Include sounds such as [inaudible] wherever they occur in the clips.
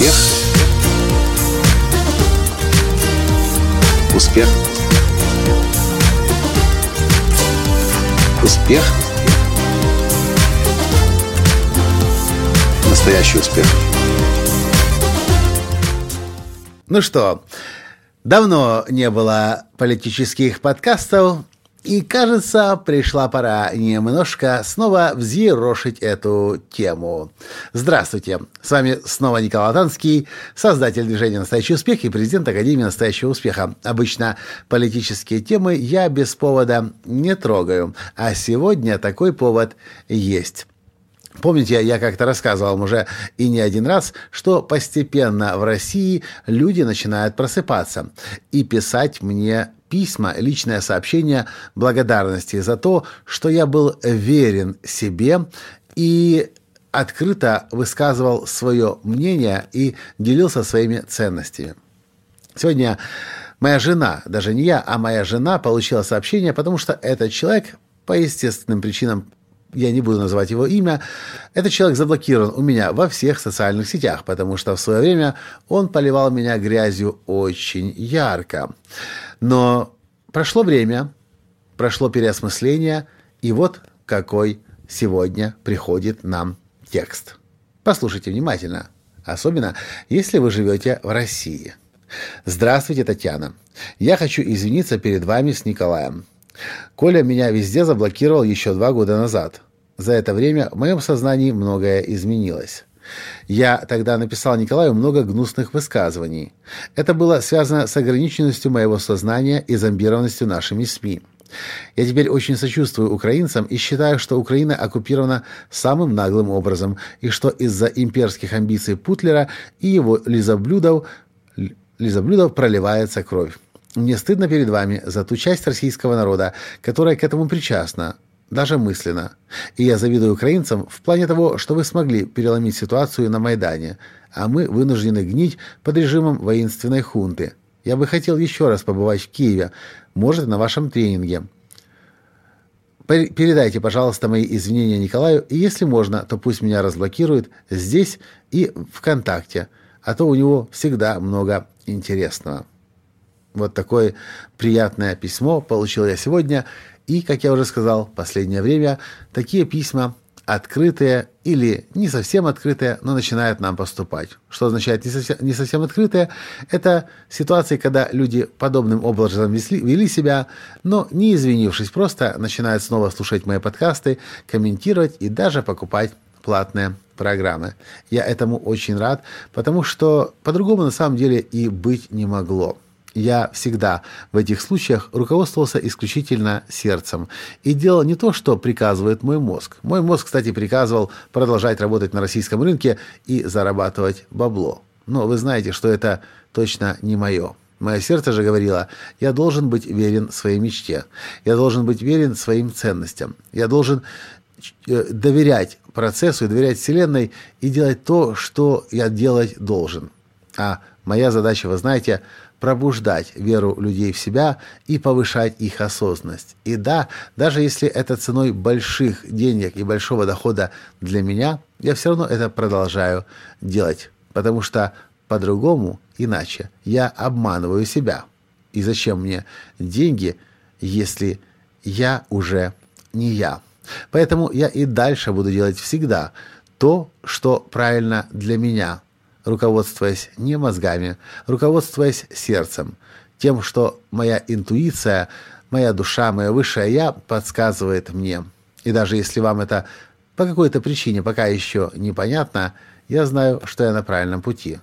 Успех. Успех. Успех. Настоящий успех. Ну что, давно не было политических подкастов, и, кажется, пришла пора немножко снова взъерошить эту тему. Здравствуйте, с вами снова Николай Танский, создатель движения «Настоящий успех» и президент Академии «Настоящего успеха». Обычно политические темы я без повода не трогаю, а сегодня такой повод есть. Помните, я как-то рассказывал вам уже и не один раз, что постепенно в России люди начинают просыпаться и писать мне письма, личное сообщение благодарности за то, что я был верен себе и открыто высказывал свое мнение и делился своими ценностями. Сегодня моя жена, даже не я, а моя жена получила сообщение, потому что этот человек по естественным причинам я не буду называть его имя, этот человек заблокирован у меня во всех социальных сетях, потому что в свое время он поливал меня грязью очень ярко. Но прошло время, прошло переосмысление, и вот какой сегодня приходит нам текст. Послушайте внимательно, особенно если вы живете в России. Здравствуйте, Татьяна. Я хочу извиниться перед вами с Николаем. Коля меня везде заблокировал еще два года назад. За это время в моем сознании многое изменилось. Я тогда написал Николаю много гнусных высказываний. Это было связано с ограниченностью моего сознания и зомбированностью нашими СМИ. Я теперь очень сочувствую украинцам и считаю, что Украина оккупирована самым наглым образом, и что из-за имперских амбиций Путлера и его лизоблюдов, лизоблюдов проливается кровь. Мне стыдно перед вами за ту часть российского народа, которая к этому причастна, даже мысленно. И я завидую украинцам в плане того, что вы смогли переломить ситуацию на Майдане, а мы вынуждены гнить под режимом воинственной хунты. Я бы хотел еще раз побывать в Киеве, может, на вашем тренинге. Передайте, пожалуйста, мои извинения Николаю, и если можно, то пусть меня разблокирует здесь и ВКонтакте, а то у него всегда много интересного. Вот такое приятное письмо получил я сегодня. И, как я уже сказал, в последнее время такие письма открытые или не совсем открытые, но начинают нам поступать. Что означает не совсем, не совсем открытые? Это ситуации, когда люди подобным образом вели, вели себя, но не извинившись, просто начинают снова слушать мои подкасты, комментировать и даже покупать платные программы. Я этому очень рад, потому что по-другому на самом деле и быть не могло. Я всегда в этих случаях руководствовался исключительно сердцем и делал не то, что приказывает мой мозг. Мой мозг, кстати, приказывал продолжать работать на российском рынке и зарабатывать бабло. Но вы знаете, что это точно не мое. Мое сердце же говорило, я должен быть верен своей мечте, я должен быть верен своим ценностям, я должен э, доверять процессу и доверять Вселенной и делать то, что я делать должен. А моя задача, вы знаете, пробуждать веру людей в себя и повышать их осознанность. И да, даже если это ценой больших денег и большого дохода для меня, я все равно это продолжаю делать, потому что по-другому, иначе, я обманываю себя. И зачем мне деньги, если я уже не я? Поэтому я и дальше буду делать всегда то, что правильно для меня – руководствуясь не мозгами, руководствуясь сердцем, тем, что моя интуиция, моя душа, мое высшее «я» подсказывает мне. И даже если вам это по какой-то причине пока еще непонятно, я знаю, что я на правильном пути.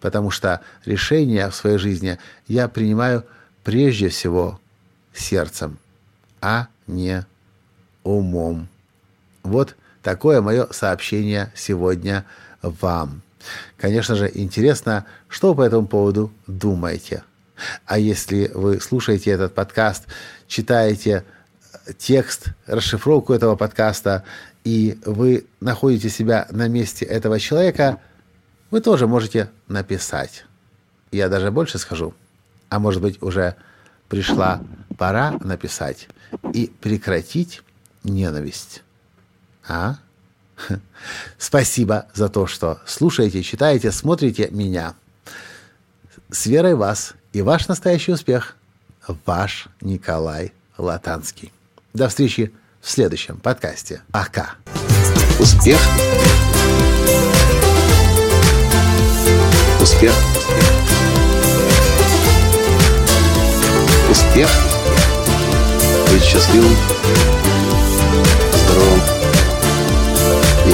Потому что решения в своей жизни я принимаю прежде всего сердцем, а не умом. Вот такое мое сообщение сегодня вам. Конечно же, интересно, что по этому поводу думаете. А если вы слушаете этот подкаст, читаете э, текст, расшифровку этого подкаста, и вы находите себя на месте этого человека, вы тоже можете написать. Я даже больше скажу. А может быть, уже пришла пора написать и прекратить ненависть. А? [laughs] Спасибо за то, что слушаете, читаете, смотрите меня. С верой вас и ваш настоящий успех. Ваш Николай Латанский. До встречи в следующем подкасте. Пока. Успех. Успех. Успех. Быть счастливым, здоровым